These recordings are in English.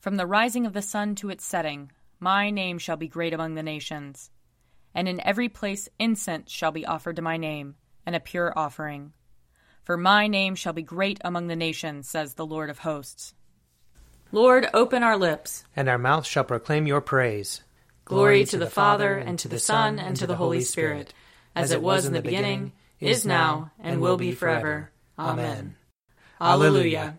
From the rising of the sun to its setting, my name shall be great among the nations. And in every place incense shall be offered to my name, and a pure offering. For my name shall be great among the nations, says the Lord of hosts. Lord, open our lips, and our mouth shall proclaim your praise. Glory to the Father, and to the Son, and to the Holy Spirit, as it was in the beginning, is now, and will be forever. Amen. Alleluia.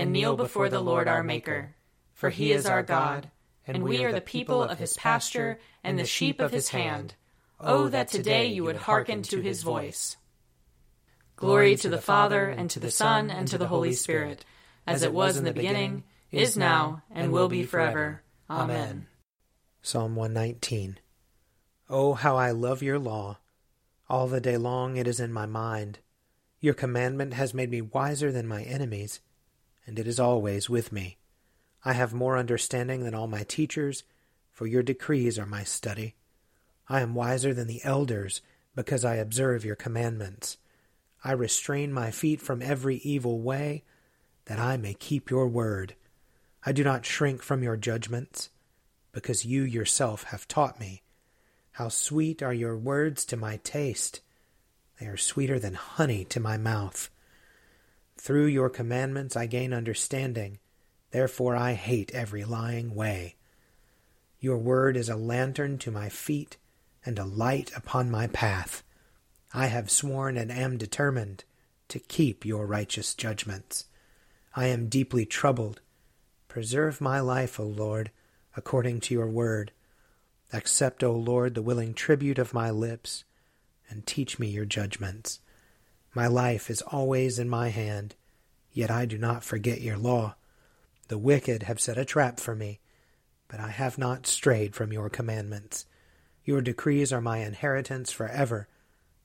and kneel before the Lord our Maker. For he is our God, and we are the people of his pasture and the sheep of his hand. Oh, that today you would hearken to his voice. Glory to the Father, and to the Son, and to the Holy Spirit, as it was in the beginning, is now, and will be forever. Amen. Psalm 119 Oh, how I love your law! All the day long it is in my mind. Your commandment has made me wiser than my enemies, and it is always with me. I have more understanding than all my teachers, for your decrees are my study. I am wiser than the elders, because I observe your commandments. I restrain my feet from every evil way, that I may keep your word. I do not shrink from your judgments, because you yourself have taught me. How sweet are your words to my taste! They are sweeter than honey to my mouth. Through your commandments I gain understanding, therefore I hate every lying way. Your word is a lantern to my feet and a light upon my path. I have sworn and am determined to keep your righteous judgments. I am deeply troubled. Preserve my life, O Lord, according to your word. Accept, O Lord, the willing tribute of my lips, and teach me your judgments. My life is always in my hand, yet I do not forget your law. The wicked have set a trap for me, but I have not strayed from your commandments. Your decrees are my inheritance forever.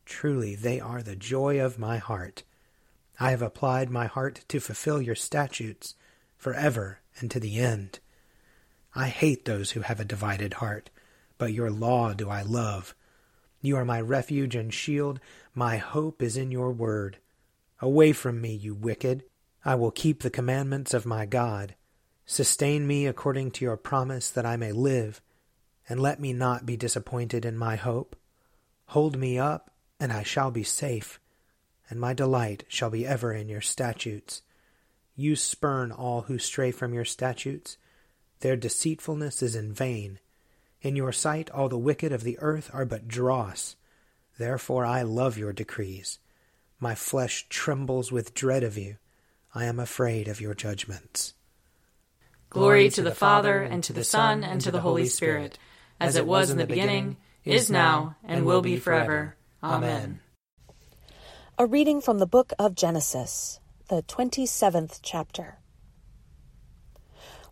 Truly, they are the joy of my heart. I have applied my heart to fulfill your statutes forever and to the end. I hate those who have a divided heart, but your law do I love. You are my refuge and shield. My hope is in your word. Away from me, you wicked. I will keep the commandments of my God. Sustain me according to your promise that I may live, and let me not be disappointed in my hope. Hold me up, and I shall be safe, and my delight shall be ever in your statutes. You spurn all who stray from your statutes. Their deceitfulness is in vain. In your sight all the wicked of the earth are but dross. Therefore I love your decrees. My flesh trembles with dread of you. I am afraid of your judgments. Glory to the Father, and to the Son, and to the Holy Spirit, as it was in the beginning, is now, and will be forever. Amen. A reading from the book of Genesis, the 27th chapter.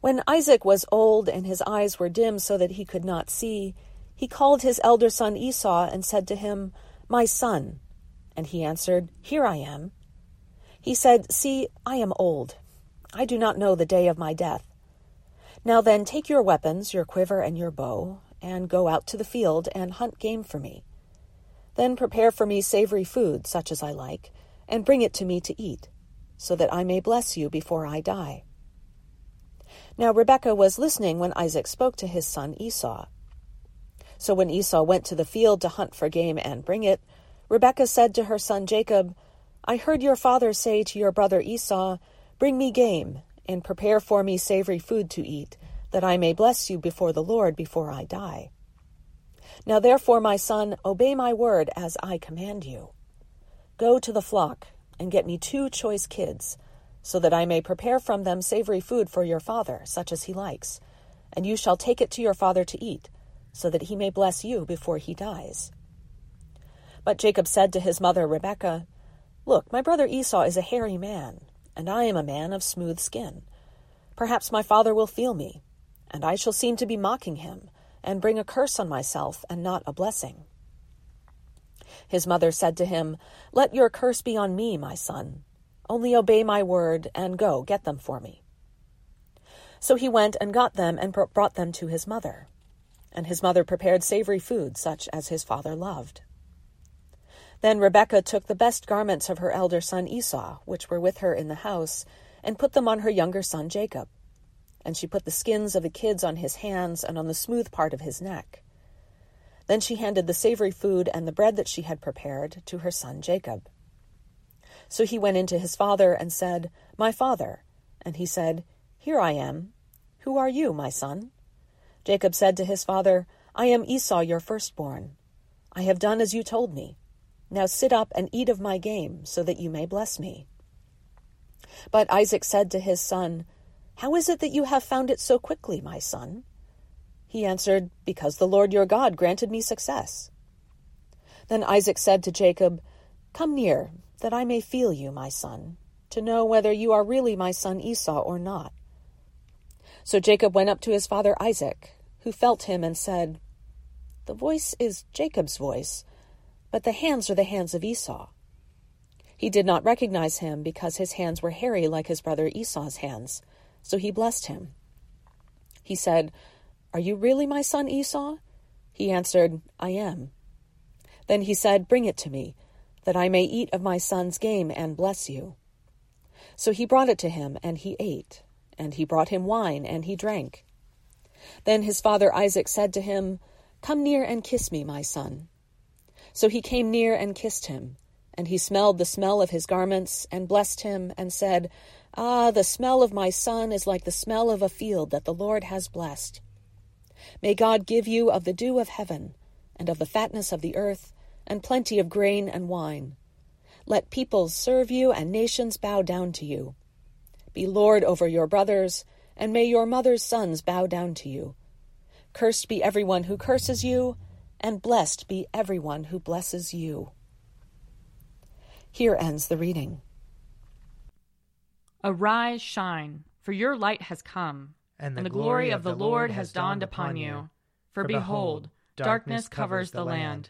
When Isaac was old and his eyes were dim so that he could not see, he called his elder son Esau and said to him, My son. And he answered, Here I am. He said, See, I am old. I do not know the day of my death. Now then, take your weapons, your quiver and your bow, and go out to the field and hunt game for me. Then prepare for me savory food, such as I like, and bring it to me to eat, so that I may bless you before I die. Now Rebekah was listening when Isaac spoke to his son Esau. So when Esau went to the field to hunt for game and bring it, Rebekah said to her son Jacob, I heard your father say to your brother Esau, Bring me game, and prepare for me savory food to eat, that I may bless you before the Lord before I die. Now therefore, my son, obey my word as I command you. Go to the flock, and get me two choice kids, so that I may prepare from them savory food for your father, such as he likes, and you shall take it to your father to eat, so that he may bless you before he dies. But Jacob said to his mother Rebekah, Look, my brother Esau is a hairy man, and I am a man of smooth skin. Perhaps my father will feel me, and I shall seem to be mocking him, and bring a curse on myself, and not a blessing. His mother said to him, Let your curse be on me, my son. Only obey my word, and go, get them for me. So he went and got them and brought them to his mother. And his mother prepared savory food, such as his father loved. Then Rebekah took the best garments of her elder son Esau, which were with her in the house, and put them on her younger son Jacob. And she put the skins of the kids on his hands and on the smooth part of his neck. Then she handed the savory food and the bread that she had prepared to her son Jacob. So he went in to his father and said, My father. And he said, Here I am. Who are you, my son? Jacob said to his father, I am Esau, your firstborn. I have done as you told me. Now sit up and eat of my game, so that you may bless me. But Isaac said to his son, How is it that you have found it so quickly, my son? He answered, Because the Lord your God granted me success. Then Isaac said to Jacob, Come near, that I may feel you, my son, to know whether you are really my son Esau or not. So Jacob went up to his father Isaac, who felt him and said, The voice is Jacob's voice, but the hands are the hands of Esau. He did not recognize him because his hands were hairy like his brother Esau's hands, so he blessed him. He said, are you really my son Esau? He answered, I am. Then he said, Bring it to me, that I may eat of my son's game and bless you. So he brought it to him, and he ate. And he brought him wine, and he drank. Then his father Isaac said to him, Come near and kiss me, my son. So he came near and kissed him. And he smelled the smell of his garments, and blessed him, and said, Ah, the smell of my son is like the smell of a field that the Lord has blessed. May God give you of the dew of heaven, and of the fatness of the earth, and plenty of grain and wine. Let peoples serve you, and nations bow down to you. Be Lord over your brothers, and may your mother's sons bow down to you. Cursed be everyone who curses you, and blessed be everyone who blesses you. Here ends the reading. Arise, shine, for your light has come and the, and the glory of the Lord has dawned upon you. For behold, darkness covers the land,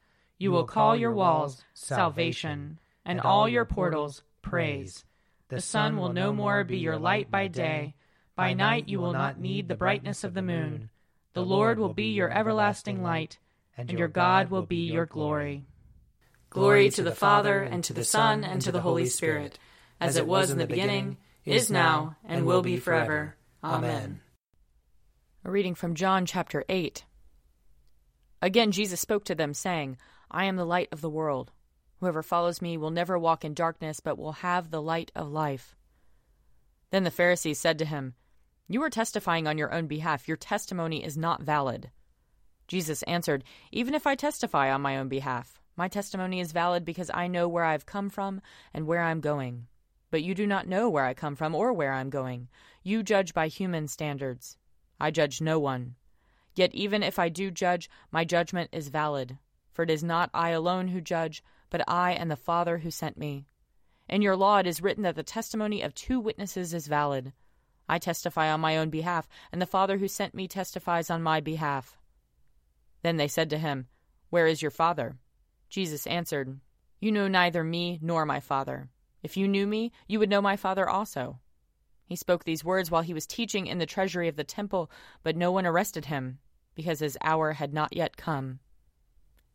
You will call your walls salvation, and all your portals praise. The sun will no more be your light by day. By night you will not need the brightness of the moon. The Lord will be your everlasting light, and your God will be your glory. Glory to the Father, and to the Son, and to the Holy Spirit, as it was in the beginning, is now, and will be forever. Amen. A reading from John chapter 8. Again, Jesus spoke to them, saying, I am the light of the world. Whoever follows me will never walk in darkness, but will have the light of life. Then the Pharisees said to him, You are testifying on your own behalf. Your testimony is not valid. Jesus answered, Even if I testify on my own behalf, my testimony is valid because I know where I have come from and where I am going. But you do not know where I come from or where I am going. You judge by human standards. I judge no one. Yet even if I do judge, my judgment is valid. For it is not I alone who judge, but I and the Father who sent me. In your law it is written that the testimony of two witnesses is valid. I testify on my own behalf, and the Father who sent me testifies on my behalf. Then they said to him, Where is your Father? Jesus answered, You know neither me nor my Father. If you knew me, you would know my Father also. He spoke these words while he was teaching in the treasury of the temple, but no one arrested him, because his hour had not yet come.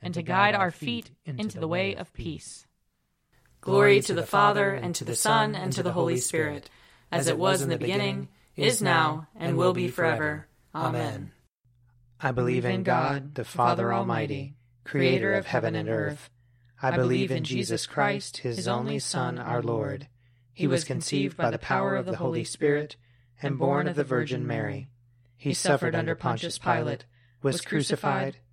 and to guide our feet into the way of peace. Glory to the Father, and to the Son, and to the Holy Spirit, as it was in the beginning, is now, and will be forever. Amen. I believe in God, the Father Almighty, creator of heaven and earth. I believe in Jesus Christ, his only Son, our Lord. He was conceived by the power of the Holy Spirit and born of the Virgin Mary. He suffered under Pontius Pilate, was crucified,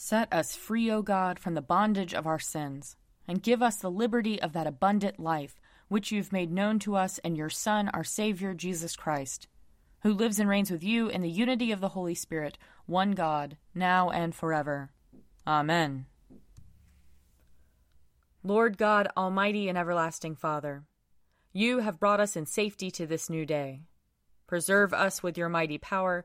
Set us free, O God, from the bondage of our sins, and give us the liberty of that abundant life which you've made known to us in your Son, our Savior, Jesus Christ, who lives and reigns with you in the unity of the Holy Spirit, one God, now and forever. Amen. Lord God, Almighty and everlasting Father, you have brought us in safety to this new day. Preserve us with your mighty power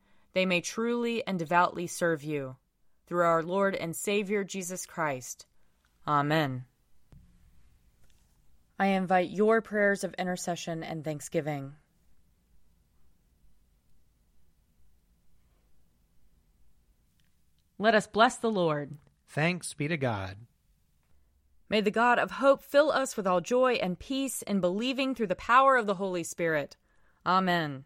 they may truly and devoutly serve you. Through our Lord and Savior Jesus Christ. Amen. I invite your prayers of intercession and thanksgiving. Let us bless the Lord. Thanks be to God. May the God of hope fill us with all joy and peace in believing through the power of the Holy Spirit. Amen.